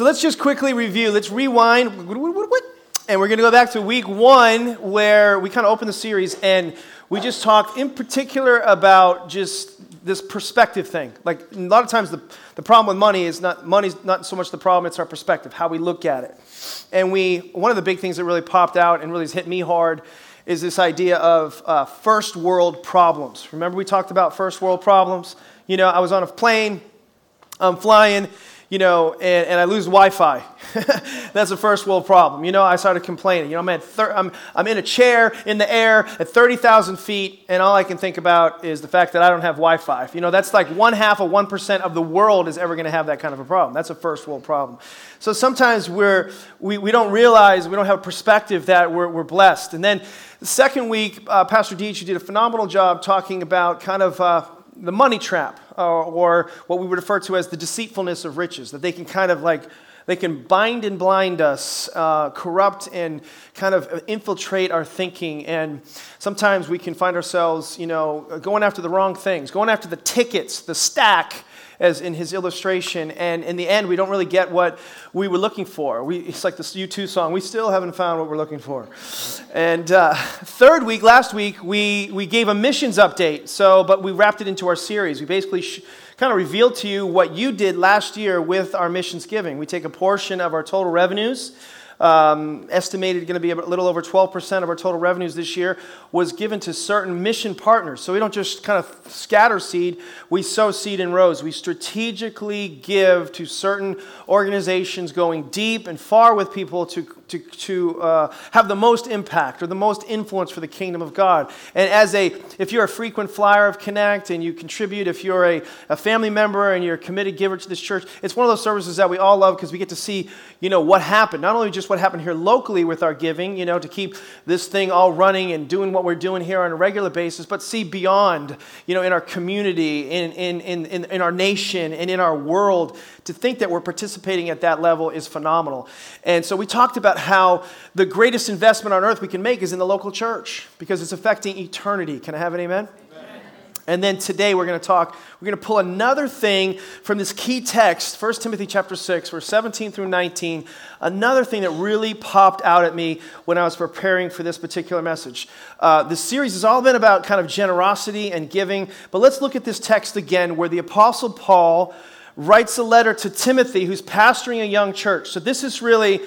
So let's just quickly review. Let's rewind. And we're going to go back to week one where we kind of opened the series and we just talked in particular about just this perspective thing. Like a lot of times the, the problem with money is not money's not so much the problem, it's our perspective, how we look at it. And we one of the big things that really popped out and really has hit me hard is this idea of uh, first world problems. Remember we talked about first world problems? You know, I was on a plane, I'm flying, you know, and, and I lose Wi Fi. That's a first world problem. You know, I started complaining. You know, I'm, at thir- I'm, I'm in a chair in the air at 30,000 feet, and all I can think about is the fact that I don't have Wi Fi. You know, that's like one half of 1% of the world is ever going to have that kind of a problem. That's a first world problem. So sometimes we're, we, we don't realize, we don't have a perspective that we're, we're blessed. And then the second week, uh, Pastor Deitch, you did a phenomenal job talking about kind of uh, the money trap uh, or what we would refer to as the deceitfulness of riches, that they can kind of like, they can bind and blind us, uh, corrupt and kind of infiltrate our thinking. And sometimes we can find ourselves, you know, going after the wrong things, going after the tickets, the stack, as in his illustration. And in the end, we don't really get what we were looking for. We, it's like this U2 song, we still haven't found what we're looking for. And uh, third week, last week, we, we gave a missions update. So, but we wrapped it into our series. We basically sh- kind of revealed to you what you did last year with our missions giving. We take a portion of our total revenues um, estimated going to be a little over 12% of our total revenues this year, was given to certain mission partners. So we don't just kind of scatter seed, we sow seed in rows. We strategically give to certain organizations going deep and far with people to, to, to uh, have the most impact or the most influence for the kingdom of God. And as a, if you're a frequent flyer of Connect and you contribute, if you're a, a family member and you're a committed giver to this church, it's one of those services that we all love because we get to see, you know, what happened. Not only just what happened here locally with our giving, you know, to keep this thing all running and doing what we're doing here on a regular basis, but see beyond, you know, in our community, in, in, in, in our nation, and in our world. To think that we're participating at that level is phenomenal. And so we talked about how the greatest investment on earth we can make is in the local church because it's affecting eternity. Can I have an amen? And then today we're going to talk, we're going to pull another thing from this key text, 1 Timothy chapter 6, verse 17 through 19. Another thing that really popped out at me when I was preparing for this particular message. Uh, the series has all been about kind of generosity and giving, but let's look at this text again where the Apostle Paul writes a letter to Timothy who's pastoring a young church. So this is really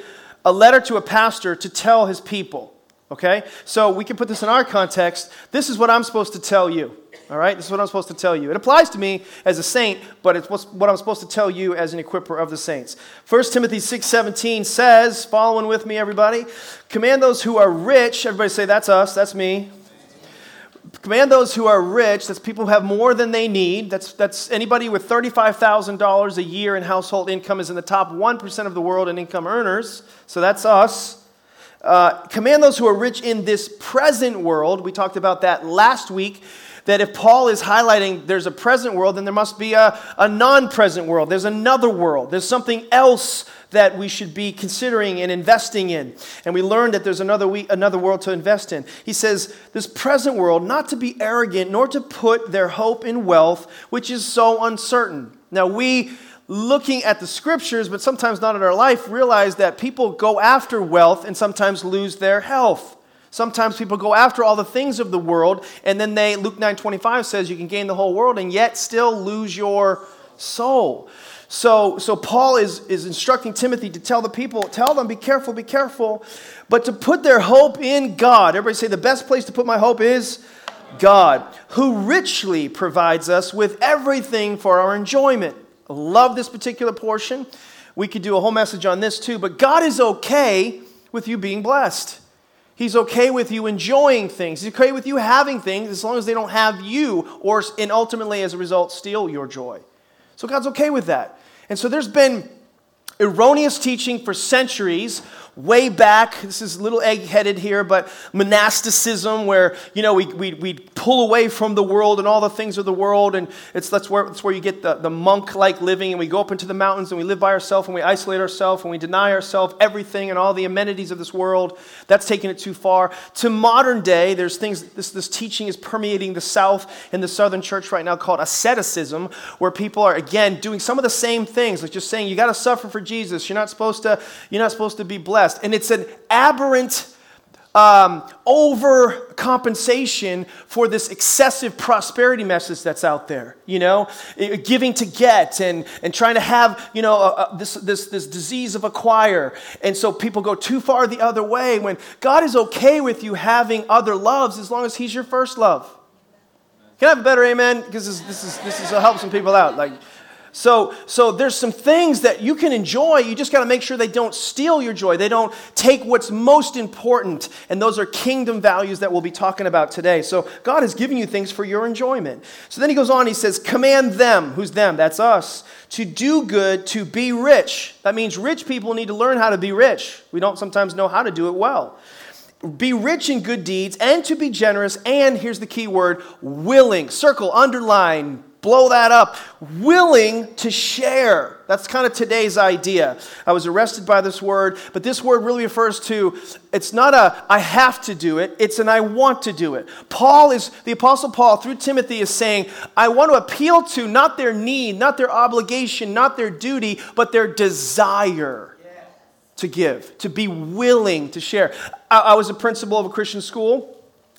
a letter to a pastor to tell his people. Okay? So we can put this in our context. This is what I'm supposed to tell you. All right? This is what I'm supposed to tell you. It applies to me as a saint, but it's what I'm supposed to tell you as an equiper of the saints. 1 Timothy 6:17 says, following with me everybody, command those who are rich, everybody say that's us, that's me. Command those who are rich, that's people who have more than they need. That's, that's anybody with $35,000 a year in household income is in the top 1% of the world in income earners. So that's us. Uh, command those who are rich in this present world. We talked about that last week that if Paul is highlighting there's a present world, then there must be a, a non present world. There's another world. There's something else that we should be considering and investing in. And we learned that there's another, we, another world to invest in. He says, This present world, not to be arrogant, nor to put their hope in wealth, which is so uncertain. Now, we looking at the scriptures, but sometimes not in our life, realize that people go after wealth and sometimes lose their health. Sometimes people go after all the things of the world, and then they, Luke 9 25 says, you can gain the whole world and yet still lose your soul. So, so Paul is, is instructing Timothy to tell the people, tell them, be careful, be careful, but to put their hope in God. Everybody say, the best place to put my hope is God, who richly provides us with everything for our enjoyment. Love this particular portion. We could do a whole message on this too, but God is okay with you being blessed. He's okay with you enjoying things. He's okay with you having things as long as they don't have you or, and ultimately, as a result, steal your joy. So God's okay with that. And so there's been erroneous teaching for centuries way back. This is a little egg headed here, but monasticism, where, you know, we, we, we pull away from the world and all the things of the world. And it's, that's, where, that's where you get the, the monk like living. And we go up into the mountains and we live by ourselves and we isolate ourselves and we deny ourselves everything and all the amenities of this world. That's taking it too far. To modern day, there's things, this, this teaching is permeating the South and the Southern church right now called asceticism, where people are, again, doing some of the same things, like just saying, you got to suffer for Jesus. You're not supposed to, you're not supposed to be blessed. And it's an aberrant um, overcompensation for this excessive prosperity message that's out there, you know, giving to get and, and trying to have, you know, uh, this, this, this disease of acquire. And so people go too far the other way when God is okay with you having other loves as long as He's your first love. Can I have a better amen? Because this, this, is, this is help some people out. Like, so, so there's some things that you can enjoy. You just got to make sure they don't steal your joy. They don't take what's most important. And those are kingdom values that we'll be talking about today. So God is giving you things for your enjoyment. So then he goes on, he says, Command them, who's them? That's us, to do good, to be rich. That means rich people need to learn how to be rich. We don't sometimes know how to do it well be rich in good deeds and to be generous and here's the key word willing circle underline blow that up, willing to share. That's kind of today's idea. I was arrested by this word, but this word really refers to it's not a I have to do it, it's an I want to do it. Paul is, the Apostle Paul through Timothy is saying, I want to appeal to not their need, not their obligation, not their duty, but their desire to give, to be willing to share. I, I was a principal of a Christian school.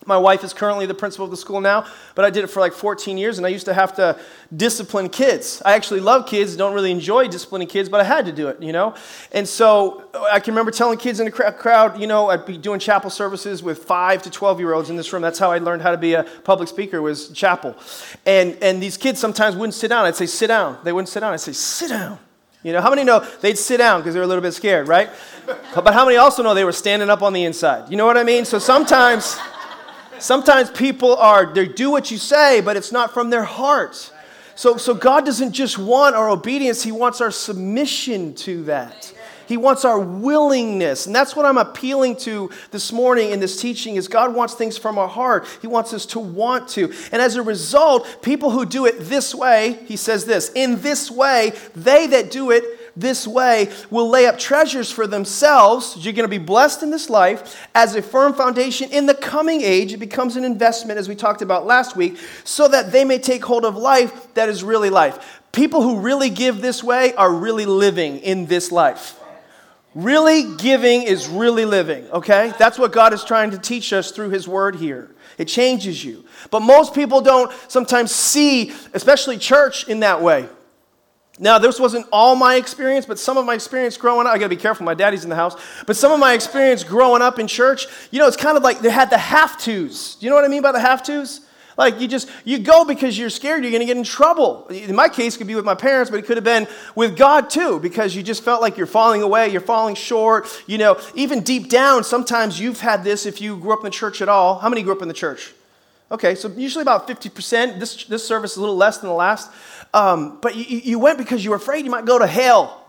My wife is currently the principal of the school now, but I did it for like 14 years, and I used to have to discipline kids. I actually love kids, don't really enjoy disciplining kids, but I had to do it, you know? And so I can remember telling kids in the crowd, you know, I'd be doing chapel services with 5 to 12 year olds in this room. That's how I learned how to be a public speaker, was chapel. And, and these kids sometimes wouldn't sit down. I'd say, sit down. They wouldn't sit down. I'd say, sit down. You know, how many know they'd sit down because they were a little bit scared, right? But how many also know they were standing up on the inside? You know what I mean? So sometimes Sometimes people are, they do what you say, but it's not from their heart. So, so God doesn't just want our obedience, He wants our submission to that. He wants our willingness. And that's what I'm appealing to this morning in this teaching is God wants things from our heart. He wants us to want to. And as a result, people who do it this way, he says this, in this way, they that do it this way will lay up treasures for themselves. You're going to be blessed in this life as a firm foundation in the coming age. It becomes an investment, as we talked about last week, so that they may take hold of life that is really life. People who really give this way are really living in this life. Really giving is really living, okay? That's what God is trying to teach us through His Word here. It changes you. But most people don't sometimes see, especially church, in that way. Now, this wasn't all my experience, but some of my experience growing up, I gotta be careful, my daddy's in the house, but some of my experience growing up in church, you know, it's kind of like they had the have tos. Do you know what I mean by the have tos? Like you just, you go because you're scared you're gonna get in trouble. In my case, it could be with my parents, but it could have been with God too, because you just felt like you're falling away, you're falling short. You know, even deep down, sometimes you've had this if you grew up in the church at all. How many grew up in the church? Okay, so usually about 50%. This, this service is a little less than the last. Um, but you, you went because you were afraid you might go to hell.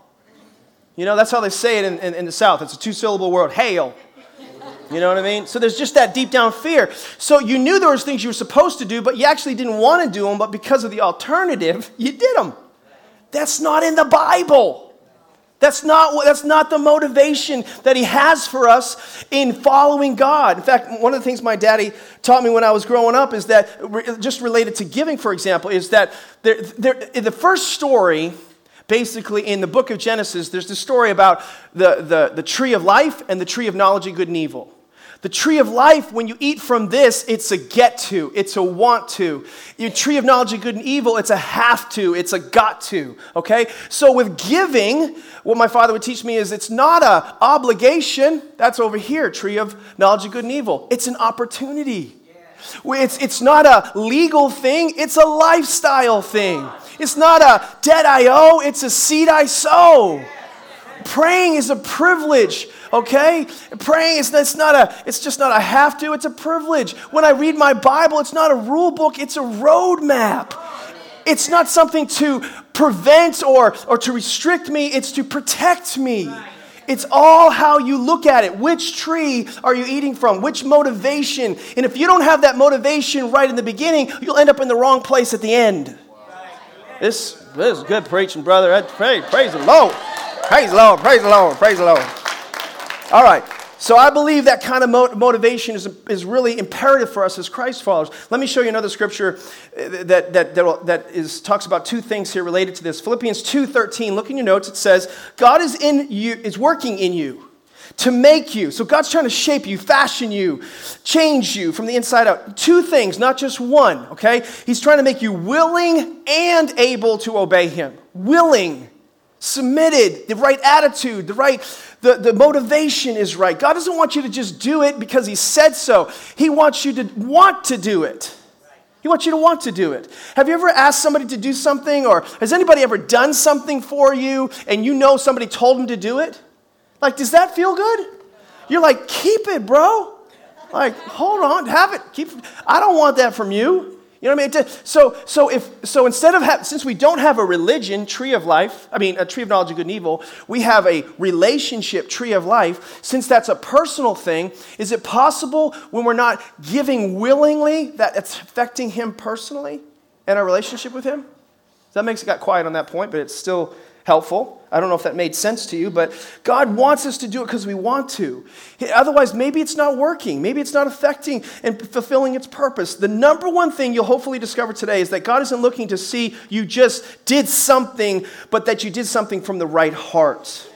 You know, that's how they say it in, in, in the South. It's a two syllable word, hail. You know what I mean? So there's just that deep down fear. So you knew there was things you were supposed to do, but you actually didn't want to do them, but because of the alternative, you did them. That's not in the Bible. That's not, that's not the motivation that he has for us in following God. In fact, one of the things my daddy taught me when I was growing up is that, just related to giving, for example, is that there, there, the first story, basically in the book of Genesis, there's the story about the, the, the tree of life and the tree of knowledge of good and evil. The tree of life, when you eat from this, it's a get to, it's a want to. Your tree of knowledge of good and evil, it's a have to, it's a got to. Okay? So with giving, what my father would teach me is it's not a obligation. That's over here, tree of knowledge of good and evil. It's an opportunity. It's, it's not a legal thing, it's a lifestyle thing. It's not a debt I owe, it's a seed I sow. Praying is a privilege okay? Praying is it's not a it's just not a have to, it's a privilege. When I read my Bible, it's not a rule book, it's a roadmap. It's not something to prevent or, or to restrict me, it's to protect me. It's all how you look at it. Which tree are you eating from? Which motivation? And if you don't have that motivation right in the beginning, you'll end up in the wrong place at the end. This, this is good preaching, brother. Praise, praise the Lord. Praise the Lord. Praise the Lord. Praise the Lord. All right. So I believe that kind of motivation is, is really imperative for us as Christ followers. Let me show you another scripture uh, that, that, that, that is, talks about two things here related to this. Philippians 2.13, look in your notes, it says, God is, in you, is working in you to make you. So God's trying to shape you, fashion you, change you from the inside out. Two things, not just one, okay? He's trying to make you willing and able to obey Him. Willing submitted, the right attitude, the right, the, the motivation is right. God doesn't want you to just do it because He said so. He wants you to want to do it. He wants you to want to do it. Have you ever asked somebody to do something, or has anybody ever done something for you and you know somebody told them to do it? Like, does that feel good? You're like, keep it, bro. Like, hold on, have it. Keep. I don't want that from you. You know what I mean? So, so, if, so instead of, ha- since we don't have a religion, tree of life, I mean, a tree of knowledge of good and evil, we have a relationship, tree of life. Since that's a personal thing, is it possible when we're not giving willingly that it's affecting him personally and our relationship with him? That makes it got quiet on that point, but it's still helpful. I don't know if that made sense to you, but God wants us to do it because we want to. Otherwise, maybe it's not working. Maybe it's not affecting and fulfilling its purpose. The number one thing you'll hopefully discover today is that God isn't looking to see you just did something, but that you did something from the right heart.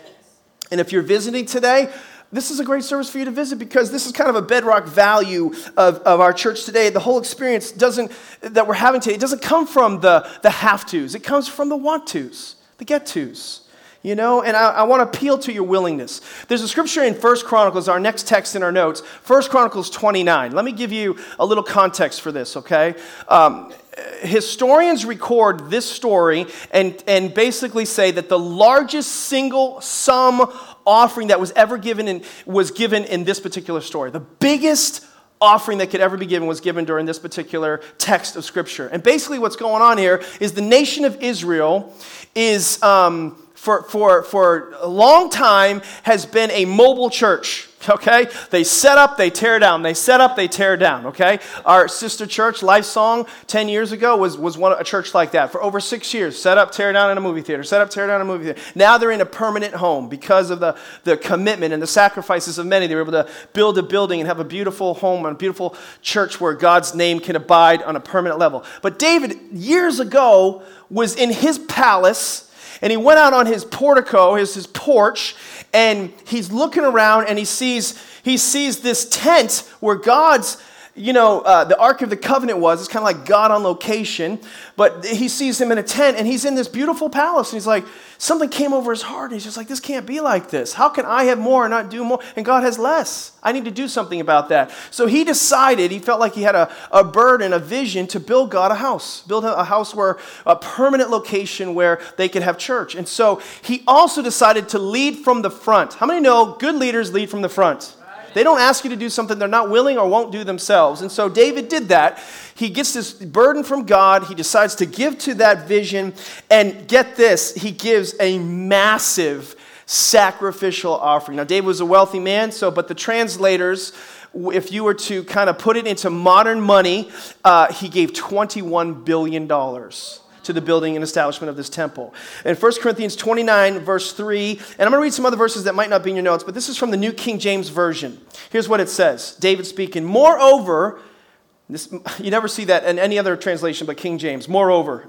And if you're visiting today, this is a great service for you to visit because this is kind of a bedrock value of, of our church today. The whole experience doesn't that we're having today, it doesn't come from the, the have tos, it comes from the want tos the get tos. You know, and I, I want to appeal to your willingness. There's a scripture in First Chronicles, our next text in our notes, First Chronicles 29. Let me give you a little context for this, okay? Um, historians record this story and, and basically say that the largest single sum offering that was ever given in, was given in this particular story. The biggest offering that could ever be given was given during this particular text of Scripture. And basically, what's going on here is the nation of Israel is, um, for, for, for a long time, has been a mobile church okay? They set up, they tear down. They set up, they tear down, okay? Our sister church, Life Song, 10 years ago was, was one, a church like that for over six years. Set up, tear down in a movie theater, set up, tear down in a movie theater. Now they're in a permanent home because of the, the commitment and the sacrifices of many. They were able to build a building and have a beautiful home and a beautiful church where God's name can abide on a permanent level. But David, years ago, was in his palace and he went out on his portico, his, his porch, and he's looking around and he sees, he sees this tent where God's you know, uh, the Ark of the Covenant was. It's kind of like God on location. But he sees him in a tent and he's in this beautiful palace. And he's like, something came over his heart. And he's just like, this can't be like this. How can I have more and not do more? And God has less. I need to do something about that. So he decided, he felt like he had a, a burden, a vision to build God a house, build a house where a permanent location where they could have church. And so he also decided to lead from the front. How many know good leaders lead from the front? They don't ask you to do something they're not willing or won't do themselves. And so David did that. He gets this burden from God. He decides to give to that vision. And get this, he gives a massive sacrificial offering. Now, David was a wealthy man, so, but the translators, if you were to kind of put it into modern money, uh, he gave $21 billion to the building and establishment of this temple. In 1 Corinthians 29, verse 3, and I'm going to read some other verses that might not be in your notes, but this is from the New King James Version. Here's what it says David speaking, Moreover, this, you never see that in any other translation but King James. Moreover,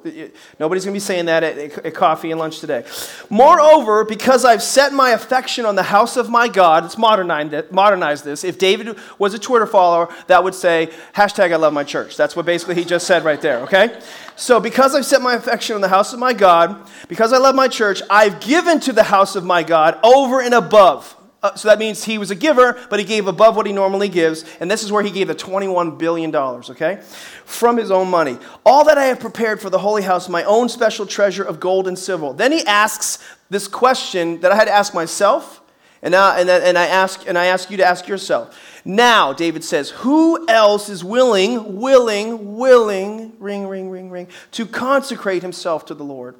nobody's going to be saying that at, at, coffee and lunch today. Moreover, because I've set my affection on the house of my God, let's modernize, this. If David was a Twitter follower, that would say, hashtag I love my church. That's what basically he just said right there, okay? So, because I've set my affection on the house of my God, because I love my church, I've given to the house of my God over and above uh, so that means he was a giver, but he gave above what he normally gives. And this is where he gave the $21 billion, okay? From his own money. All that I have prepared for the holy house, my own special treasure of gold and silver. Then he asks this question that I had to ask myself, and, now, and, and, I ask, and I ask you to ask yourself. Now, David says, who else is willing, willing, willing, ring, ring, ring, ring, to consecrate himself to the Lord?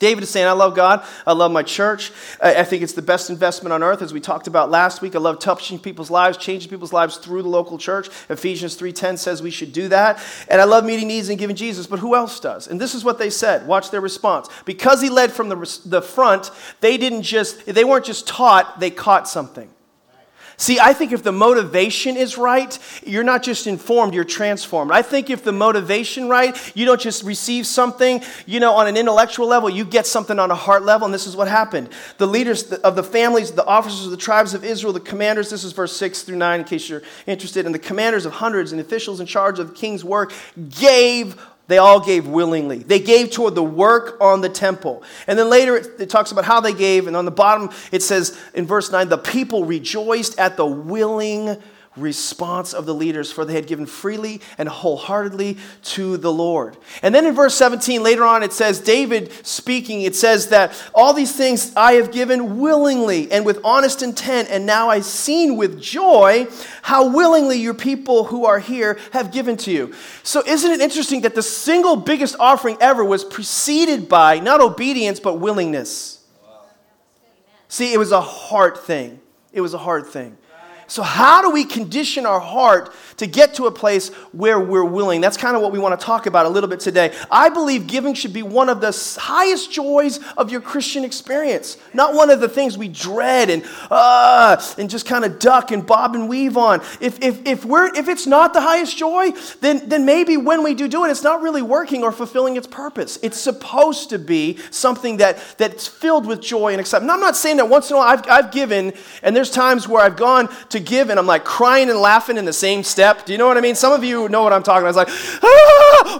David is saying, I love God. I love my church. I think it's the best investment on earth, as we talked about last week. I love touching people's lives, changing people's lives through the local church. Ephesians 3.10 says we should do that. And I love meeting needs and giving Jesus, but who else does? And this is what they said. Watch their response. Because he led from the, the front, they didn't just, they weren't just taught, they caught something. See, I think if the motivation is right, you're not just informed, you're transformed. I think if the motivation right, you don't just receive something, you know, on an intellectual level, you get something on a heart level, and this is what happened. The leaders of the families, the officers of the tribes of Israel, the commanders, this is verse 6 through 9 in case you're interested, and the commanders of hundreds and officials in charge of the king's work gave they all gave willingly. They gave toward the work on the temple. And then later it, it, talks about how they gave. And on the bottom it says in verse 9, the people rejoiced at the willing response of the leaders, for they had given freely and wholeheartedly to the Lord. And then in verse 17, later on, it says, David speaking, it says that all these things I have given willingly and with honest intent, and now I've seen with joy how willingly your people who are here have given to you. So isn't it interesting that the single biggest offering ever was preceded by not obedience, but willingness? See, it was a heart thing. It was a hard thing. So, how do we condition our heart to get to a place where we're willing? That's kind of what we want to talk about a little bit today. I believe giving should be one of the highest joys of your Christian experience, not one of the things we dread and, uh, and just kind of duck and bob and weave on. If, if, if, we're, if it's not the highest joy, then, then maybe when we do do it, it's not really working or fulfilling its purpose. It's supposed to be something that, that's filled with joy and excitement. I'm not saying that once in a while I've, I've given, and there's times where I've gone to give and I'm like crying and laughing in the same step. Do you know what I mean? Some of you know what I'm talking about. It's like, ah,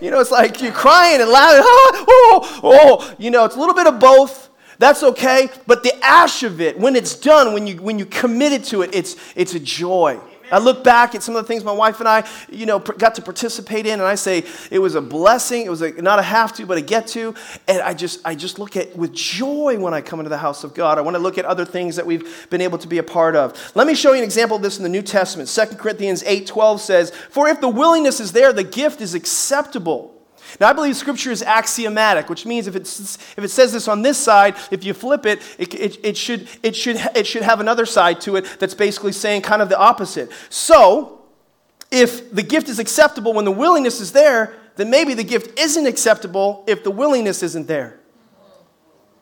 you know, it's like you're crying and laughing. Ah, oh, oh, you know, it's a little bit of both. That's okay. But the ash of it, when it's done, when you when you committed to it, it's it's a joy. I look back at some of the things my wife and I, you know, got to participate in, and I say it was a blessing. It was a, not a have to, but a get to. And I just, I just look at with joy when I come into the house of God. I want to look at other things that we've been able to be a part of. Let me show you an example of this in the New Testament. 2 Corinthians 8:12 says, "For if the willingness is there, the gift is acceptable." Now, I believe Scripture is axiomatic, which means if, it's, if it says this on this side, if you flip it, it, it, it, should, it, should, it should have another side to it that's basically saying kind of the opposite. So, if the gift is acceptable when the willingness is there, then maybe the gift isn't acceptable if the willingness isn't there.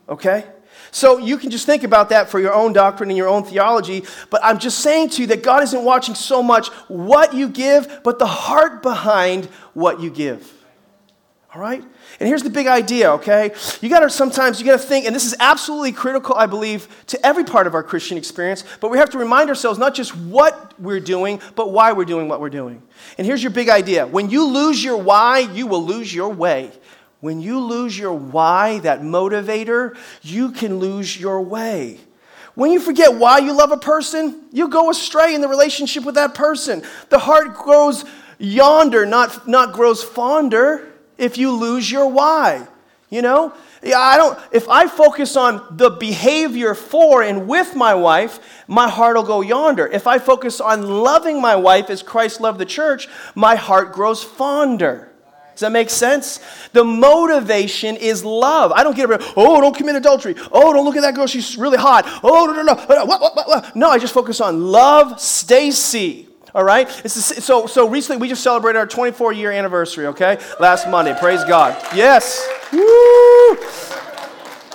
Okay? So you can just think about that for your own doctrine and your own theology. But I'm just saying to you that God isn't watching so much what you give, but the heart behind what you give. All right? And here's the big idea, okay? You gotta sometimes, you gotta think, and this is absolutely critical, I believe, to every part of our Christian experience, but we have to remind ourselves not just what we're doing, but why we're doing what we're doing. And here's your big idea when you lose your why, you will lose your way. When you lose your why, that motivator, you can lose your way. When you forget why you love a person, you go astray in the relationship with that person. The heart grows yonder, not, not grows fonder if you lose your why. You know, I don't, if I focus on the behavior for and with my wife, my heart will go yonder. If I focus on loving my wife as Christ loved the church, my heart grows fonder. Does that make sense? The motivation is love. I don't get it. Oh, don't commit adultery. Oh, don't look at that girl. She's really hot. Oh, no, no, no. No, I just focus on love Stacy. All right? so, so recently we just celebrated our 24 year anniversary, okay? Last Monday. Praise God. Yes. Woo!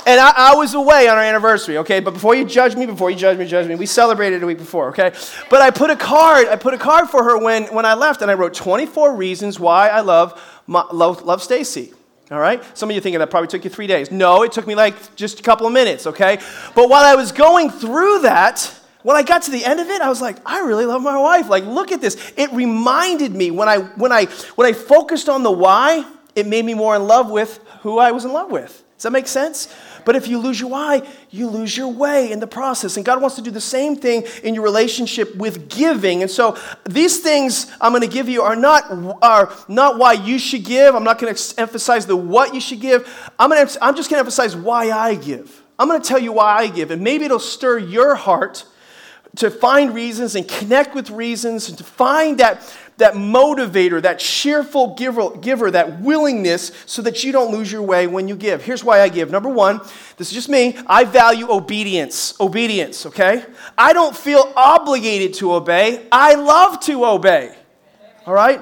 And I, I, was away on our anniversary, okay? But before you judge me, before you judge me, judge me, we celebrated a week before, okay? But I put a card, I put a card for her when, when I left, and I wrote 24 reasons why I love, love, love Stacy. All right? Some of you thinking that probably took you three days. No, it took me like just a couple of minutes, okay? But while I was going through that, when I got to the end of it, I was like, I really love my wife. Like, look at this. It reminded me when I when I when I focused on the why, it made me more in love with who I was in love with. Does that make sense? But if you lose your why, you lose your way in the process. And God wants to do the same thing in your relationship with giving. And so these things I'm going to give you are not, are not why you should give. I'm not going to emphasize the what you should give. I'm, going to, I'm just going to emphasize why I give. I'm going to tell you why I give. And maybe it'll stir your heart to find reasons and connect with reasons and to find that, that motivator, that cheerful giver, giver, that willingness so that you don't lose your way when you give. Here's why I give. Number one, this is just me. I value obedience. Obedience, okay? I don't feel obligated to obey. I love to obey. All right?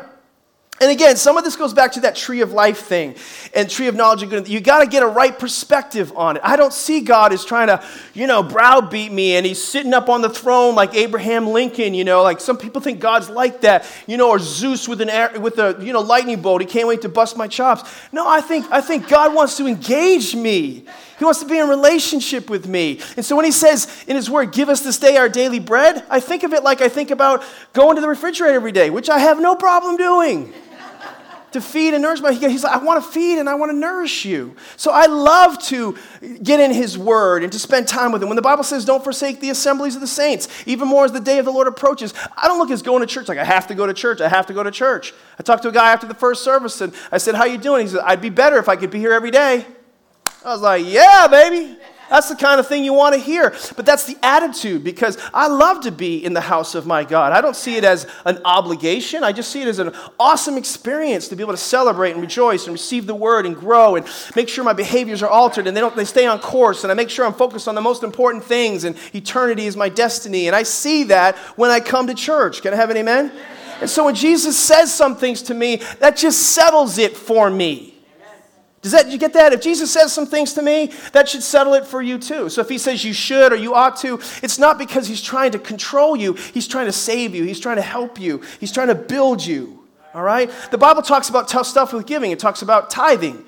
And again, some of this goes back to that tree of life thing and tree of knowledge and good. You got to get a right perspective on it. I don't see God as trying to, you know, browbeat me and he's sitting up on the throne like Abraham Lincoln, you know, like some people think God's like that, you know, or Zeus with an with a, you know, lightning bolt. He can't wait to bust my chops. No, I think I think God wants to engage me. He wants to be in relationship with me. And so when he says in his word, give us this day our daily bread, I think of it like I think about going to the refrigerator every day, which I have no problem doing to feed and nourish my he's like i want to feed and i want to nourish you. So i love to get in his word and to spend time with him. When the bible says don't forsake the assemblies of the saints even more as the day of the lord approaches i don't look as going to church like i have to go to church i have to go to church. I talked to a guy after the first service and i said how you doing? He said i'd be better if i could be here every day. I was like yeah baby that's the kind of thing you want to hear. But that's the attitude because I love to be in the house of my God. I don't see it as an obligation. I just see it as an awesome experience to be able to celebrate and rejoice and receive the word and grow and make sure my behaviors are altered and they don't they stay on course and I make sure I'm focused on the most important things and eternity is my destiny. And I see that when I come to church. Can I have an amen? And so when Jesus says some things to me, that just settles it for me. Does that, you get that? If Jesus says some things to me, that should settle it for you too. So if he says you should or you ought to, it's not because he's trying to control you. He's trying to save you. He's trying to help you. He's trying to build you. All right? The Bible talks about tough stuff with giving. It talks about tithing.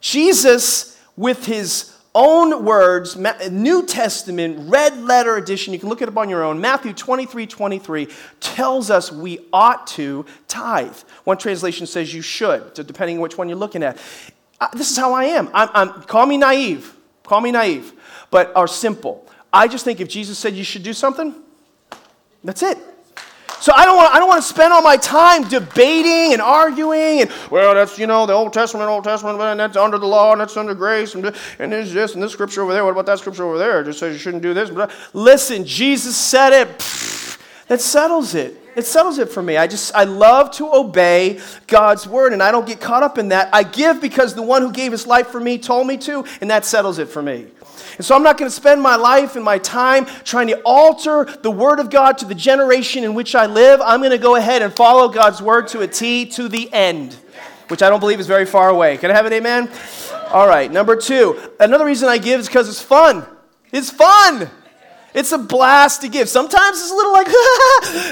Jesus, with his own words, New Testament, red letter edition, you can look it up on your own, Matthew 23 23, tells us we ought to tithe. One translation says you should, depending on which one you're looking at this is how I am. I'm, I'm, call me naive, call me naive, but are simple. I just think if Jesus said you should do something, that's it. So I don't want I don't want to spend all my time debating and arguing and well that's you know the Old Testament Old Testament and that's under the law and that's under grace and and there's this and this scripture over there. What about that scripture over there? It just says you shouldn't do this. But listen Jesus said it. That settles it it settles it for me. I just, I love to obey God's word, and I don't get caught up in that. I give because the one who gave his life for me told me to, and that settles it for me. And so I'm not going to spend my life and my time trying to alter the Word of God to the generation in which I live. I'm going to go ahead and follow God's Word to a T to the end, which I don't believe is very far away. Can I have an amen? All right, number two. Another reason I give is because it's fun. It's fun. It's a blast to give. Sometimes it's a little like,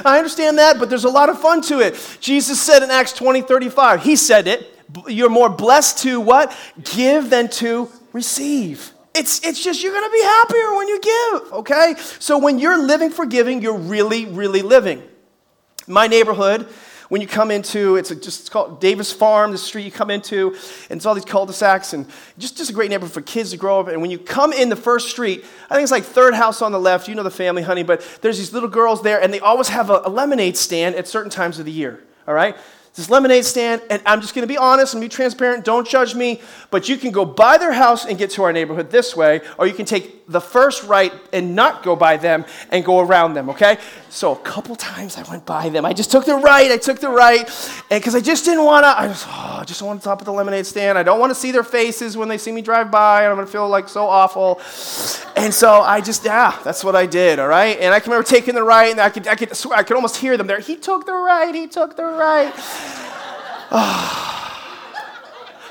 I understand that, but there's a lot of fun to it. Jesus said in Acts 20 35, He said it, you're more blessed to what? Give than to receive. It's, it's just you're going to be happier when you give, okay? So when you're living for giving, you're really, really living. My neighborhood, when you come into, it's a, just it's called Davis Farm, the street you come into, and it's all these cul-de-sacs, and just, just a great neighborhood for kids to grow up. And when you come in the first street, I think it's like third house on the left, you know the family, honey, but there's these little girls there, and they always have a, a lemonade stand at certain times of the year, all right? This lemonade stand, and I'm just going to be honest and be transparent. Don't judge me, but you can go by their house and get to our neighborhood this way, or you can take the first right and not go by them and go around them, okay? So a couple times I went by them. I just took the right, I took the right, and because I just didn't want to, I just, oh, I just want to stop at the lemonade stand. I don't want to see their faces when they see me drive by, and I'm going to feel like so awful. And so I just, yeah, that's what I did, all right? And I can remember taking the right, and I could, I could, I could almost hear them there. He took the right, he took the right. Ah.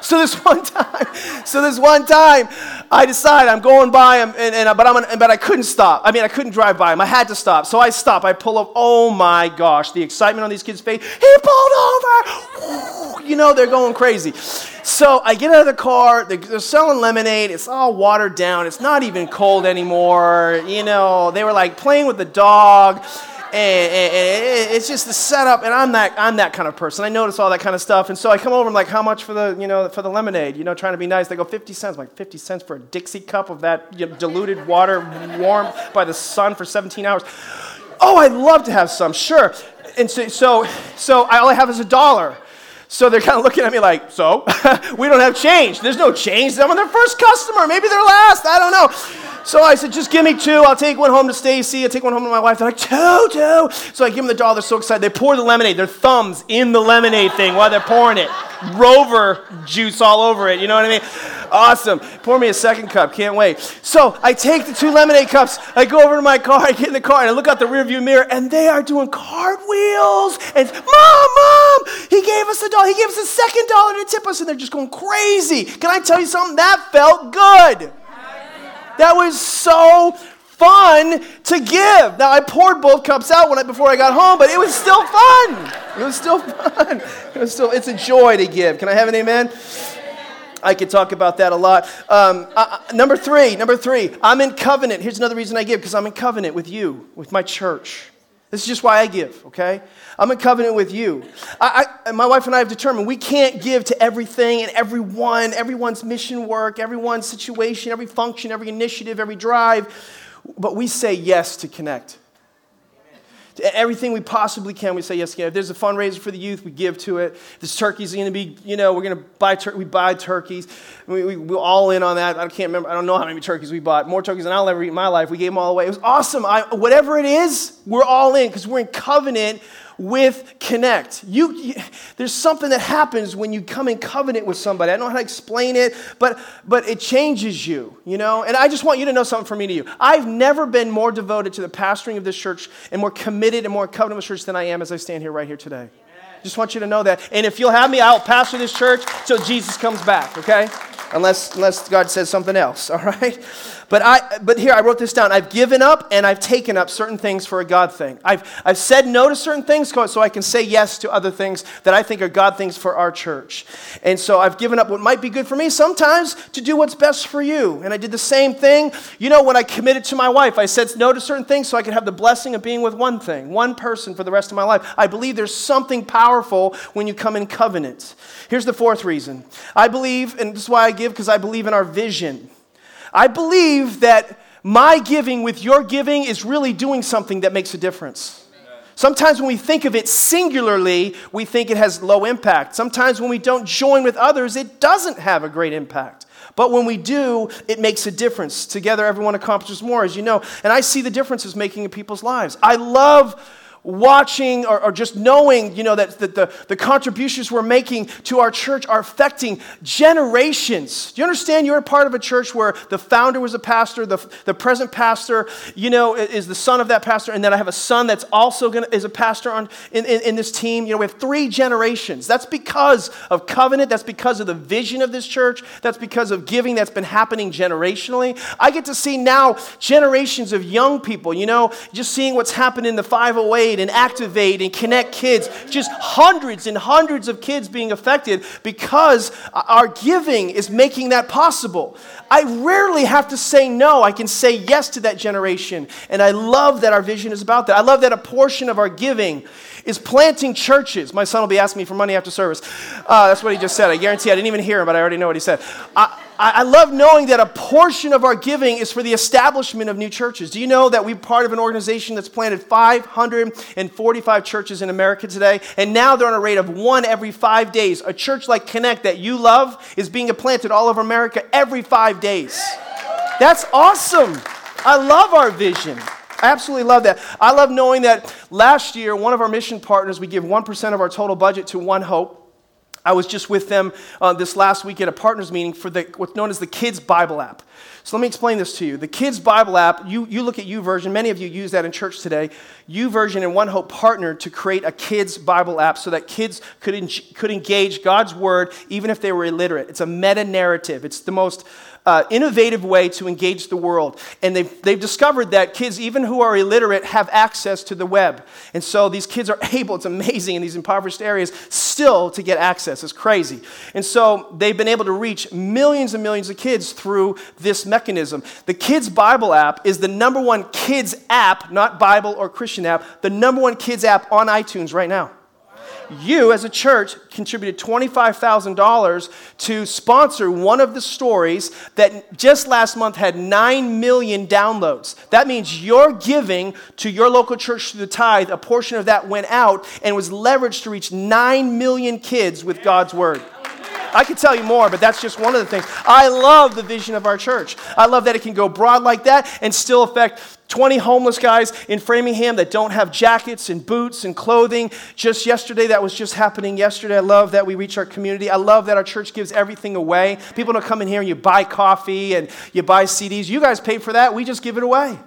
so this one time, so this one time, I decide I'm going by him, and, and, but, I'm, but I couldn't stop. I mean, I couldn't drive by him. I had to stop. So I stop. I pull up. Oh my gosh, the excitement on these kids' face. He pulled over. You know, they're going crazy. So I get out of the car. They're, selling lemonade. It's all watered down. It's not even cold anymore. You know, they were like playing with the dog and, it's just the setup and I'm that, I'm that kind of person i notice all that kind of stuff and so i come over and I'm like how much for the you know for the lemonade you know trying to be nice they go 50 cents I'm like 50 cents for a dixie cup of that you know, diluted water warmed by the sun for 17 hours oh i'd love to have some sure and so so, so all i have is a dollar so they're kind of looking at me like, so? we don't have change. There's no change. I'm their first customer. Maybe their last. I don't know. So I said, just give me two. I'll take one home to Stacy. I'll take one home to my wife. They're like, two, two. So I give them the dollar. They're so excited. They pour the lemonade, their thumbs in the lemonade thing while they're pouring it. Rover juice all over it. You know what I mean? Awesome. Pour me a second cup. Can't wait. So I take the two lemonade cups. I go over to my car. I get in the car and I look out the rearview mirror and they are doing cartwheels. And mom, mom, he gave us a dollar. He gave us a second dollar to tip us. And they're just going crazy. Can I tell you something? That felt good. That was so fun to give. Now I poured both cups out when I, before I got home, but it was still fun. It was still fun. It was still. It's a joy to give. Can I have an amen? I could talk about that a lot. Um, uh, number three, number three, I'm in covenant. Here's another reason I give because I'm in covenant with you, with my church. This is just why I give, okay? I'm in covenant with you. I, I, my wife and I have determined we can't give to everything and everyone, everyone's mission work, everyone's situation, every function, every initiative, every drive, but we say yes to connect. Everything we possibly can, we say yes. Again. If there's a fundraiser for the youth, we give to it. If this turkey's going to be, you know, we're going to buy tur- we buy turkeys. We, we, we're all in on that. I can't remember. I don't know how many turkeys we bought. More turkeys than I'll ever eat in my life. We gave them all away. It was awesome. I, whatever it is, we're all in because we're in covenant with connect. You, you, there's something that happens when you come in covenant with somebody. I don't know how to explain it, but but it changes you, you know. And I just want you to know something from me to you. I've never been more devoted to the pastoring of this church and more committed and more covenant with church than I am as I stand here right here today. Just want you to know that. And if you'll have me, I'll pastor this church till Jesus comes back, okay? Unless unless God says something else, all right? But, I, but here, I wrote this down. I've given up and I've taken up certain things for a God thing. I've, I've said no to certain things so I can say yes to other things that I think are God things for our church. And so I've given up what might be good for me sometimes to do what's best for you. And I did the same thing. You know, when I committed to my wife, I said no to certain things so I could have the blessing of being with one thing, one person for the rest of my life. I believe there's something powerful when you come in covenant. Here's the fourth reason I believe, and this is why I give, because I believe in our vision. I believe that my giving with your giving is really doing something that makes a difference. Sometimes when we think of it singularly, we think it has low impact. Sometimes when we don't join with others, it doesn't have a great impact. But when we do, it makes a difference. Together, everyone accomplishes more, as you know. And I see the differences making in people's lives. I love watching or, or, just knowing, you know, that, that the, the contributions we're making to our church are affecting generations. Do you understand you're a part of a church where the founder was a pastor, the, the present pastor, you know, is the son of that pastor, and then I have a son that's also gonna, is a pastor on, in, in, in this team. You know, we have three generations. That's because of covenant. That's because of the vision of this church. That's because of giving that's been happening generationally. I get to see now generations of young people, you know, just seeing what's happened in the 508 and activate and connect kids. Just hundreds and hundreds of kids being affected because our giving is making that possible. I rarely have to say no. I can say yes to that generation. And I love that our vision is about that. I love that a portion of our giving is planting churches. My son will be asking me for money after service. Uh, that's what he just said. I guarantee I didn't even hear him, but I already know what he said. I, I love knowing that a portion of our giving is for the establishment of new churches. Do you know that we're part of an organization that's planted 545 churches in America today? And now they're on a rate of one every five days. A church like Connect that you love is being planted all over America every five days. That's awesome. I love our vision. I absolutely love that. I love knowing that last year, one of our mission partners, we give 1% of our total budget to One Hope. I was just with them uh, this last week at a partners meeting for the, what's known as the Kids Bible app. So let me explain this to you. The Kids Bible app, you, you look at YouVersion, many of you use that in church today. YouVersion and One Hope partnered to create a Kids Bible app so that kids could, en- could engage God's Word even if they were illiterate. It's a meta narrative, it's the most uh, innovative way to engage the world. And they've, they've discovered that kids, even who are illiterate, have access to the web. And so these kids are able, it's amazing in these impoverished areas, still to get access. It's crazy. And so they've been able to reach millions and millions of kids through this mechanism. The Kids Bible app is the number one kids app, not Bible or Christian app, the number one kids app on iTunes right now you as a church contributed $25,000 to sponsor one of the stories that just last month had 9 million downloads. That means you're giving to your local church through the tithe, a portion of that went out and was leveraged to reach 9 million kids with God's word. I could tell you more, but that's just one of the things. I love the vision of our church. I love that it can go broad like that and still affect 20 homeless guys in Framingham that don't have jackets and boots and clothing. Just yesterday, that was just happening yesterday. I love that we reach our community. I love that our church gives everything away. People don't come in here and you buy coffee and you buy CDs. You guys pay for that. We just give it away.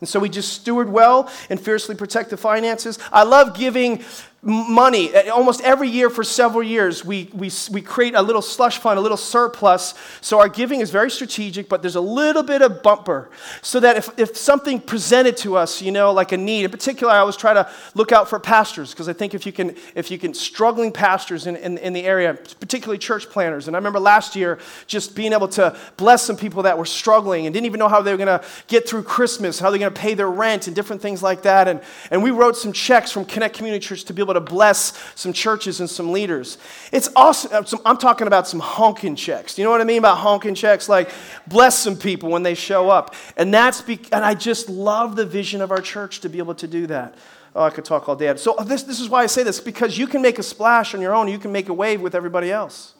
And so we just steward well and fiercely protect the finances. I love giving money. Almost every year for several years, we, we, we create a little slush fund, a little surplus. So our giving is very strategic, but there's a little bit of bumper. So that if, if something presented to us, you know, like a need, in particular, I always try to look out for pastors, because I think if you can, if you can, struggling pastors in, in, in the area, particularly church planters. And I remember last year just being able to bless some people that were struggling and didn't even know how they were going to get through Christmas, how they're going to pay their rent, and different things like that. And, and we wrote some checks from Connect Community Church to be able able to bless some churches and some leaders. It's awesome. Uh, I'm talking about some honking checks. You know what I mean about honking checks? Like bless some people when they show up. And that's be- and I just love the vision of our church to be able to do that. Oh, I could talk all day. So this, this is why I say this, because you can make a splash on your own, you can make a wave with everybody else.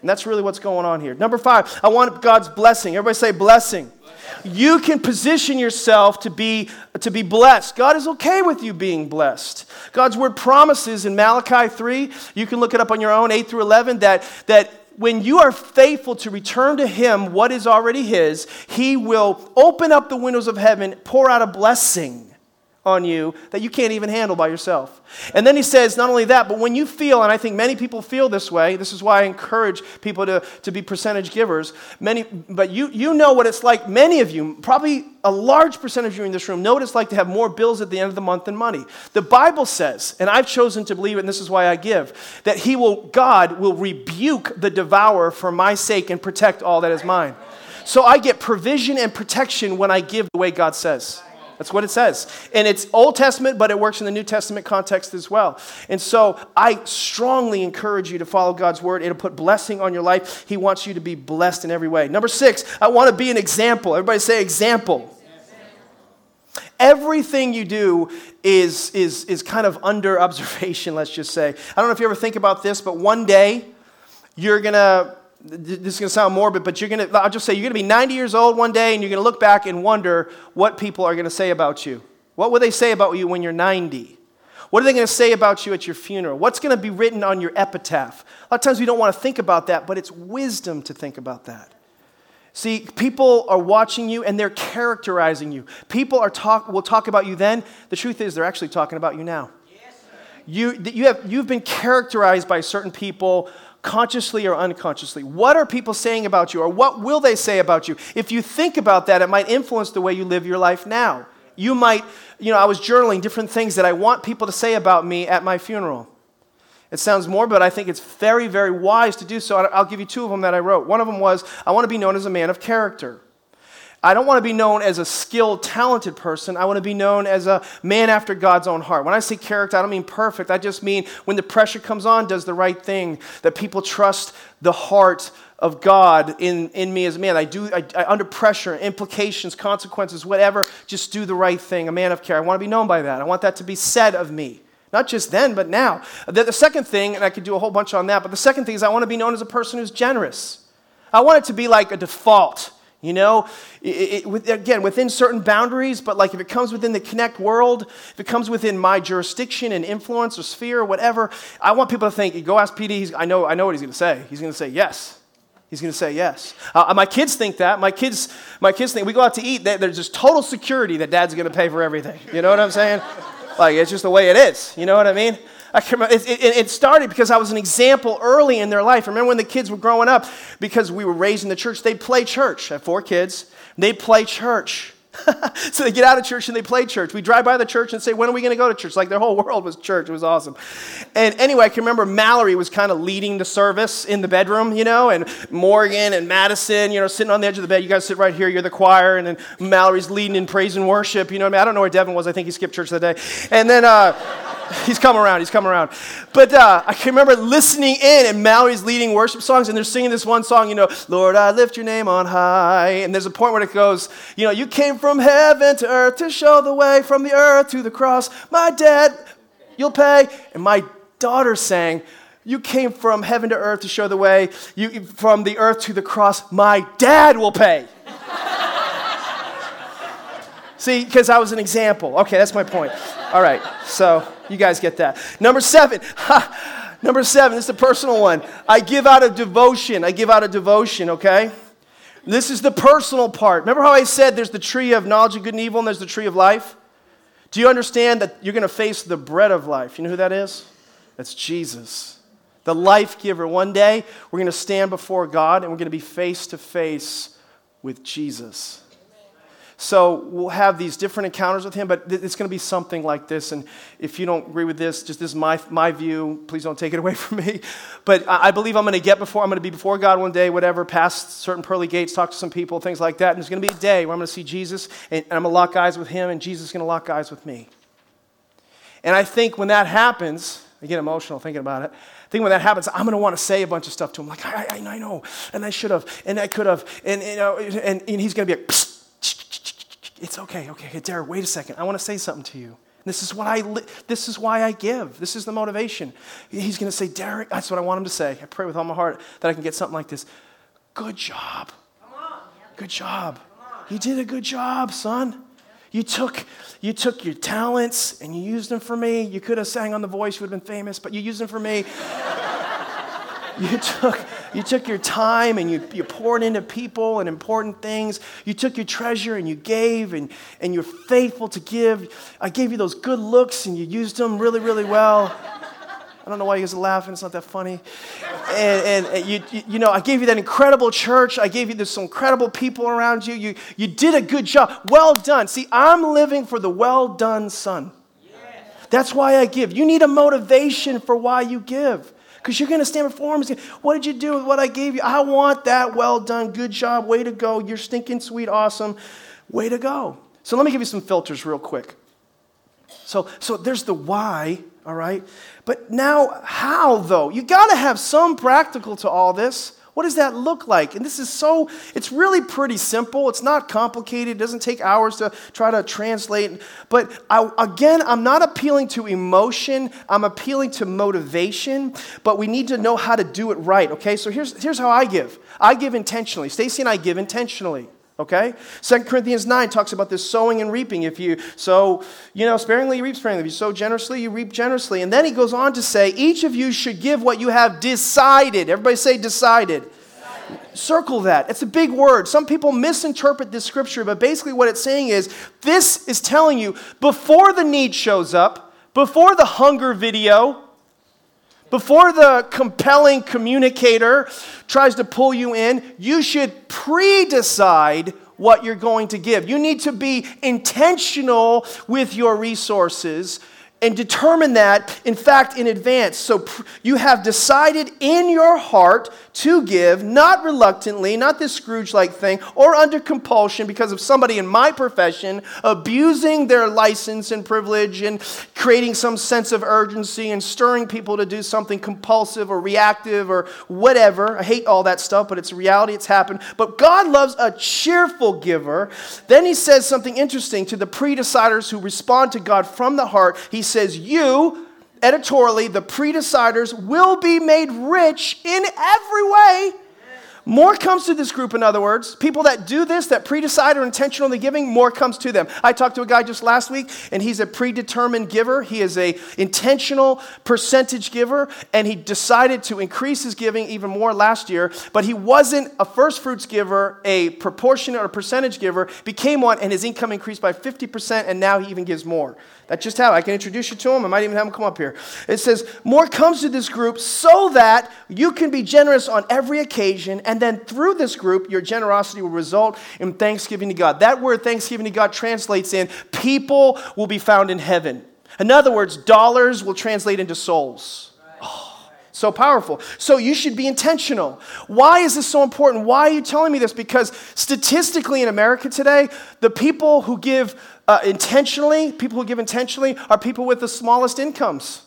And that's really what's going on here. Number five, I want God's blessing. Everybody say blessing you can position yourself to be, to be blessed. God is okay with you being blessed. God's word promises in Malachi 3, you can look it up on your own, 8 through 11, that, that when you are faithful to return to Him what is already His, He will open up the windows of heaven, pour out a blessing on you that you can't even handle by yourself. And then he says, not only that, but when you feel, and I think many people feel this way, this is why I encourage people to, to be percentage givers. Many, but you, you know what it's like, many of you, probably a large percentage of you in this room, know what it's like to have more bills at the end of the month than money. The Bible says, and I've chosen to believe it, and this is why I give, that he will, God will rebuke the devourer for my sake and protect all that is mine. So I get provision and protection when I give the way God says. That's what it says. And it's Old Testament, but it works in the New Testament context as well. And so I strongly encourage you to follow God's word. It'll put blessing on your life. He wants you to be blessed in every way. Number six, I want to be an example. Everybody say example. Everything you do is, is, is kind of under observation, let's just say. I don't know if you ever think about this, but one day you're going to this is going to sound morbid, but you're going to, I'll just say, you're going to be 90 years old one day and you're going to look back and wonder what people are going to say about you. What will they say about you when you're 90? What are they going to say about you at your funeral? What's going to be written on your epitaph? A lot of times we don't want to think about that, but it's wisdom to think about that. See, people are watching you and they're characterizing you. People are talk, will talk about you then. The truth is, they're actually talking about you now. you, you have, you've been characterized by certain people consciously or unconsciously? What are people saying about you, or what will they say about you? If you think about that, it might influence the way you live your life now. You might, you know, I was journaling different things that I want people to say about me at my funeral. It sounds more, but I think it's very, very wise to do so. I'll give you two of them that I wrote. One of them was, I want to be known as a man of character. I don't want to be known as a skilled, talented person. I want to be known as a man after God's own heart. When I say character, I don't mean perfect. I just mean when the pressure comes on, does the right thing, that people trust the heart of God in, in me as a man. I do, I, I, under pressure, implications, consequences, whatever, just do the right thing, a man of care. I want to be known by that. I want that to be said of me. Not just then, but now. The, the second thing, and I could do a whole bunch on that, but the second thing is I want to be known as a person who's generous. I want it to be like a default. You know, it, it, again, within certain boundaries, but like if it comes within the Connect world, if it comes within my jurisdiction and influence or sphere or whatever, I want people to think, go ask PD, I know, I know what he's going to say. He's going to say yes. He's going to say yes. Uh, my kids think that. My kids, my kids think we go out to eat, They, there's just total security that dad's going to pay for everything. You know what I'm saying? like, it's just the way it is. You know what I mean? I can remember, it, it, it, started because I was an example early in their life. Remember when the kids were growing up, because we were raised in the church, they'd play church. I have four kids. They'd play church. so they get out of church and they play church. We drive by the church and say, When are we going to go to church? Like their whole world was church. It was awesome. And anyway, I can remember Mallory was kind of leading the service in the bedroom, you know, and Morgan and Madison, you know, sitting on the edge of the bed. You guys sit right here, you're the choir. And then Mallory's leading in praise and worship. You know I mean? I don't know where Devin was. I think he skipped church that day. And then, uh, he's come around. He's come around. But uh, I can remember listening in, and Mallory's leading worship songs, and they're singing this one song, you know, Lord, I lift your name on high. And there's a point where it goes, you know, you came from heaven to earth to show the way from the earth to the cross. My debt, you'll pay. And my daughter sang, You came from heaven to earth to show the way. You, from the earth to the cross, my dad will pay. See, because I was an example. Okay, that's my point. All right, so you guys get that. Number seven. Number seven, this is a personal one. I give out of devotion. I give out of devotion, okay? This is the personal part. Remember how I said there's the tree of knowledge of good and evil and there's the tree of life? Do you understand that you're going to face the bread of life? You know who that is? That's Jesus, the life giver. One day, we're going to stand before God and we're going to be face to face with Jesus. So we'll have these different encounters with him, but it's going to be something like this. And if you don't agree with this, just this is my, my view. Please don't take it away from me. But I believe I'm going to get before, I'm going to be before God one day, whatever, past certain pearly gates, talk to some people, things like that. And there's going to be a day where I'm going to see Jesus, and, I'm going to lock eyes with him, and Jesus is going to lock eyes with me. And I think when that happens, I get emotional thinking about it. I think when that happens, I'm going to want to say a bunch of stuff to him, like, I, I, I know, and I should have, and I could have, and, you know, and, and he's going to be like, Psst it's okay, okay, Deryck, wait a second. I want to say something to you. This is what I li- this is why I give. This is the motivation. He's going to say, Deryck, that's what I want him to say. I pray with all my heart that I can get something like this. Good job. Good job. You did a good job, son. You took, you took your talents and you used them for me. You could have sang on The Voice, you would have been famous, but you used them for me. you took, you took your time and you, you poured into people and important things. You took your treasure and you gave and, and you're faithful to give. I gave you those good looks and you used them really, really well. I don't know why you guys are laughing. It's not that funny. And, and, and you, you, you, know, I gave you that incredible church. I gave you this incredible people around you. You, you did a good job. Well done. See, I'm living for the well done son. That's why I give. You need a motivation for why you give because you're going to stand before him and say, What did you do with what I gave you? I want that. Well done. Good job. Way to go. You're stinking sweet. Awesome. Way to go. So let me give you some filters real quick. So, so there's the why, all right? But now, how though? You got to have some practical to all this. What does that look like? And this is so, it's really pretty simple. It's not complicated. It doesn't take hours to try to translate. But I, again, I'm not appealing to emotion, I'm appealing to motivation. But we need to know how to do it right, okay? So here's, here's how I give I give intentionally. Stacy and I give intentionally. Okay? 2 Corinthians 9 talks about this sowing and reaping. If you sow, you know, sparingly, you reap sparingly. If you sow generously, you reap generously. And then he goes on to say, each of you should give what you have decided. Everybody say decided. decided. Circle that. It's a big word. Some people misinterpret this scripture, but basically what it's saying is this is telling you before the need shows up, before the hunger video, before the compelling communicator tries to pull you in, you should pre decide what you're going to give. You need to be intentional with your resources and determine that, in fact, in advance. So you have decided in your heart to give, not reluctantly, not this Scrooge like thing, or under compulsion because of somebody in my profession abusing their license and privilege and creating some sense of urgency and stirring people to do something compulsive or reactive or whatever. I hate all that stuff, but it's reality, it's happened. But God loves a cheerful giver. Then he says something interesting to the pre deciders who respond to God from the heart. He says, You, editorially, the pre deciders will be made rich in every way more comes to this group, in other words. People that do this, that predecide or intentionally giving, more comes to them. I talked to a guy just last week, and he's a predetermined giver. He is a intentional percentage giver, and he decided to increase his giving even more last year. But he wasn't a first fruits giver, a proportionate or percentage giver, became one, and his income increased by 50%, and now he even gives more. That just happened. I can introduce you to him. I might even have him come up here. It says, More comes to this group so that you can be generous on every occasion, and then through this group, your generosity will result in thanksgiving to God. That word thanksgiving to God translates in people will be found in heaven. In other words, dollars will translate into souls. Oh, so powerful. So you should be intentional. Why is this so important? Why are you telling me this? Because statistically in America today, the people who give uh, intentionally, people who give intentionally, are people with the smallest incomes.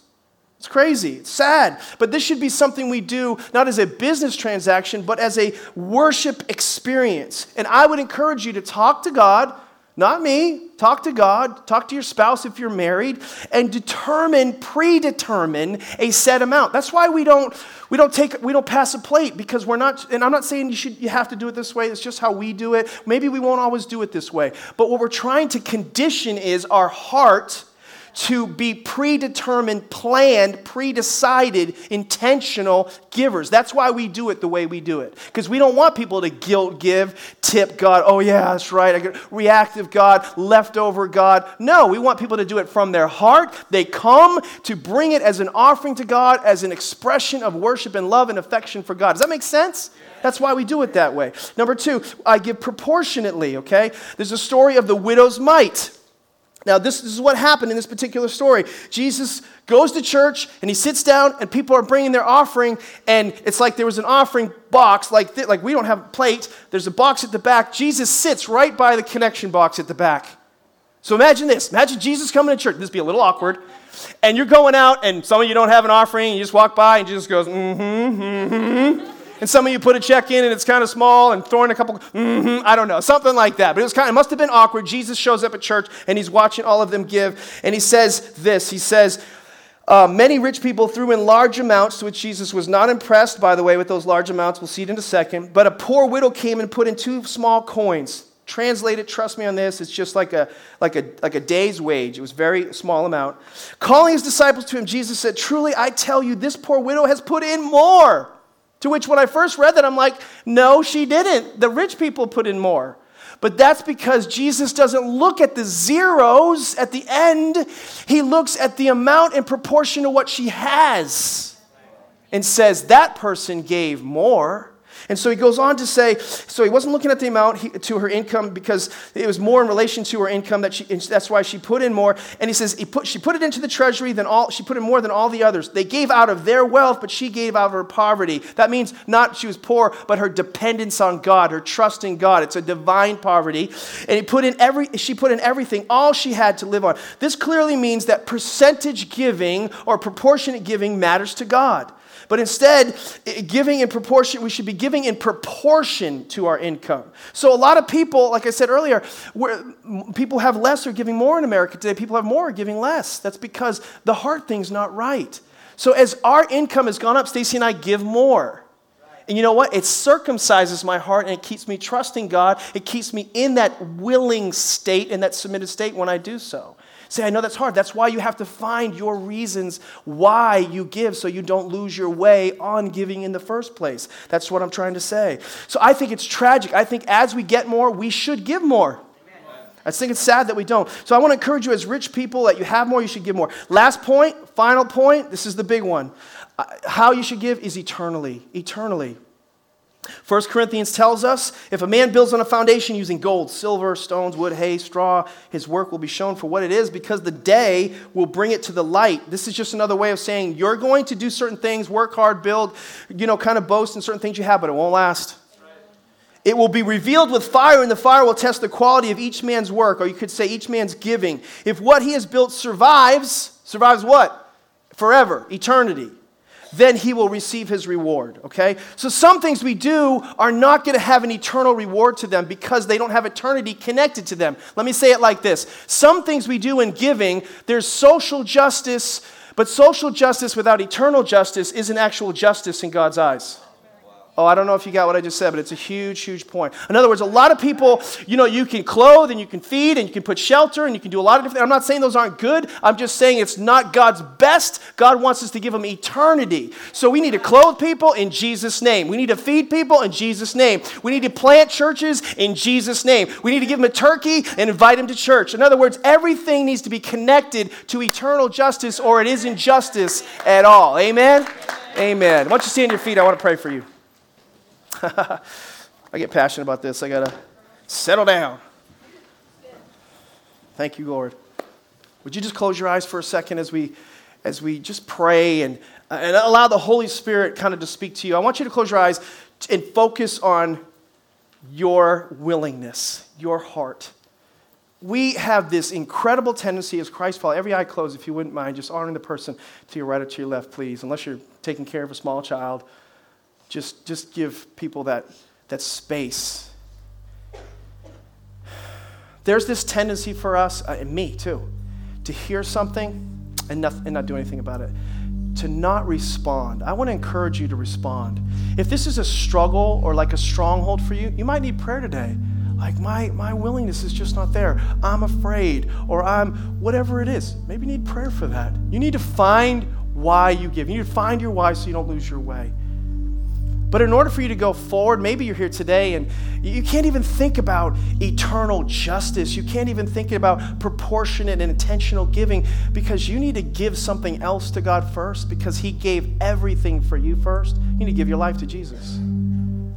It's crazy. It's sad. But this should be something we do not as a business transaction, but as a worship experience. And I would encourage you to talk to God not me. Talk to God, talk to your spouse if you're married, and determine, predetermine a set amount. That's why we don't we don't take we don't pass a plate because we're not and I'm not saying you should you have to do it this way. It's just how we do it. Maybe we won't always do it this way. But what we're trying to condition is our heart to be predetermined, planned, predecided, intentional givers. That's why we do it the way we do it. Because we don't want people to guilt give, tip God, oh yeah, that's right, reactive God, leftover God. No, we want people to do it from their heart. They come to bring it as an offering to God, as an expression of worship and love and affection for God. Does that make sense? That's why we do it that way. Number two, I give proportionately, okay? There's a story of the widow's mite. Now, this, this, is what happened in this particular story. Jesus goes to church and he sits down, and people are bringing their offering, and it's like there was an offering box, like, th- like we don't have a plate. There's a box at the back. Jesus sits right by the connection box at the back. So imagine this. Imagine Jesus coming to church. This would be a little awkward. And you're going out, and some of you don't have an offering, and you just walk by, and Jesus goes, mm hmm, mm hmm. And some of you put a check in and it's kind of small and throwing a couple, mm-hmm, I don't know, something like that. But it was kind of, it must have been awkward. Jesus shows up at church and he's watching all of them give. And he says this He says, uh, many rich people threw in large amounts, to which Jesus was not impressed, by the way, with those large amounts. We'll see it in a second. But a poor widow came and put in two small coins. Translate it, trust me on this, it's just like a, like, a, like a day's wage. It was very small amount. Calling his disciples to him, Jesus said, Truly, I tell you, this poor widow has put in more to which, when I first read that, I'm like, no, she didn't. The rich people put in more. But that's because Jesus doesn't look at the zeros at the end. He looks at the amount in proportion to what she has and says, that person gave more. And so he goes on to say, so he wasn't looking at the amount he, to her income because it was more in relation to her income that she, that's why she put in more. And he says, he put, she put it into the treasury than all, she put in more than all the others. They gave out of their wealth, but she gave out of her poverty. That means not she was poor, but her dependence on God, her trust in God. It's a divine poverty. And he put in every, she put in everything, all she had to live on. This clearly means that percentage giving or proportionate giving matters to God. But instead, giving in proportion, we should be giving in proportion to our income. So a lot of people, like I said earlier, people have less or giving more in America today. People have more or giving less. That's because the heart thing's not right. So as our income has gone up, Stacy and I give more. And you know what? It circumcises my heart and it keeps me trusting God. It keeps me in that willing state, in that submitted state when I do so. Say, I know that's hard. That's why you have to find your reasons why you give so you don't lose your way on giving in the first place. That's what I'm trying to say. So I think it's tragic. I think as we get more, we should give more. I think it's sad that we don't. So I want to encourage you as rich people that you have more, you should give more. Last point, final point, this is the big one. Uh, how you should give is eternally. Eternally. 1 Corinthians tells us if a man builds on a foundation using gold, silver, stones, wood, hay, straw, his work will be shown for what it is because the day will bring it to the light. This is just another way of saying you're going to do certain things, work hard, build, you know, kind of boast in certain things you have, but it won't last. It will be revealed with fire, and the fire will test the quality of each man's work, or you could say each man's giving. If what he has built survives, survives what? Forever, eternity then he will receive his reward. Okay? So some things we do are not going to have an eternal reward to them because they don't have eternity connected to them. Let me say it like this Some things we do in giving, there's social justice, but social justice without eternal justice isn't actual justice in God's eyes. Oh, I don't know if you got what I just said, but it's a huge, huge point. In other words, a lot of people, you know, you can clothe and you can feed and you can put shelter and you can do a lot of different. I'm not saying those aren't good. I'm just saying it's not God's best. God wants us to give them eternity. So we need to clothe people in Jesus' name. We need to feed people in Jesus' name. We need to plant churches in Jesus' name. We need to give them a turkey and invite them to church. In other words, everything needs to be connected to eternal justice or it isn't justice at all. Amen? Amen. Don't you stand on your feet? I want to pray for you. I get passionate about this. I got to settle down. Thank you, Lord. Would you just close your eyes for a second as we, as we just pray and, and allow the Holy Spirit kind of to speak to you? I want you to close your eyes and focus on your willingness, your heart. We have this incredible tendency as Christ follow. Every eye closed, if you wouldn't mind, just honoring the person to your right or to your left, please, unless you're taking care of a small child just, just give people that, that space. there's this tendency for us, uh, and me too, to hear something and not, and not do anything about it to not respond. I want to encourage you to respond. If this is a struggle or like a stronghold for you, you might need prayer today. Like, my, my willingness is just not there. I'm afraid, or I'm whatever it is. Maybe you need prayer for that. You need to find why you give. You need to find your why so you don't lose your way. But in order for you to go forward, maybe you're here today and you can't even think about eternal justice. You can't even think about proportionate and intentional giving because you need to give something else to God first because He gave everything for you first. You need to give your life to Jesus.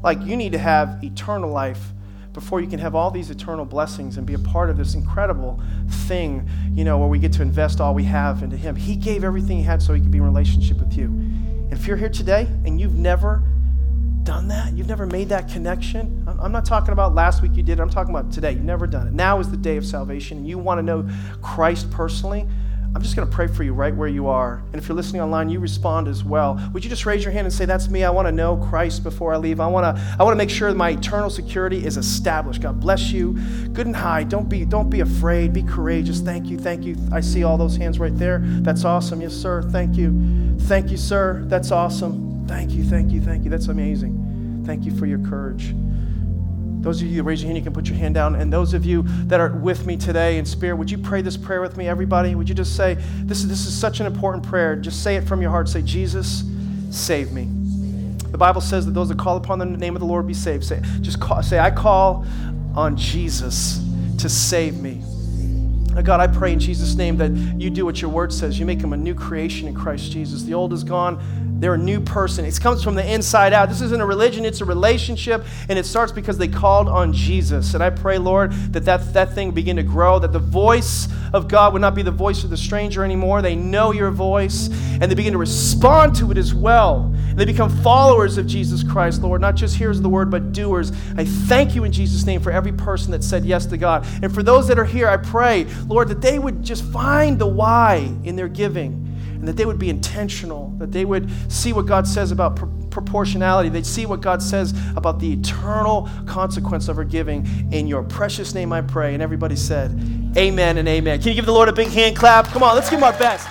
Like you need to have eternal life before you can have all these eternal blessings and be a part of this incredible thing, you know, where we get to invest all we have into Him. He gave everything He had so He could be in relationship with you. And if you're here today and you've never done that? You've never made that connection? I'm not talking about last week you did it. I'm talking about today. You've never done it. Now is the day of salvation, and you want to know Christ personally. I'm just going to pray for you right where you are. And if you're listening online, you respond as well. Would you just raise your hand and say, That's me. I want to know Christ before I leave. I want to, I want to make sure my eternal security is established. God bless you. Good and high. Don't be, don't be afraid. Be courageous. Thank you. Thank you. I see all those hands right there. That's awesome. Yes, sir. Thank you. Thank you, sir. That's awesome. Thank you, thank you, thank you. That's amazing. Thank you for your courage. Those of you raise your hand, you can put your hand down. And those of you that are with me today in spirit, would you pray this prayer with me, everybody? Would you just say, this is, this is such an important prayer. Just say it from your heart. Say, Jesus, save me. The Bible says that those that call upon the name of the Lord be saved. Say, just call, say, I call on Jesus to save me. God, I pray in Jesus' name that you do what your word says. You make them a new creation in Christ Jesus. The old is gone, they're a new person. It comes from the inside out. This isn't a religion, it's a relationship, and it starts because they called on Jesus. And I pray, Lord, that that, that thing begin to grow, that the voice of God would not be the voice of the stranger anymore. They know your voice, and they begin to respond to it as well. They become followers of Jesus Christ, Lord, not just hearers of the word, but doers. I thank you in Jesus' name for every person that said yes to God. And for those that are here, I pray, Lord, that they would just find the why in their giving and that they would be intentional, that they would see what God says about pr- proportionality. They'd see what God says about the eternal consequence of our giving. In your precious name I pray. And everybody said, Amen and amen. Can you give the Lord a big hand clap? Come on, let's give him our best.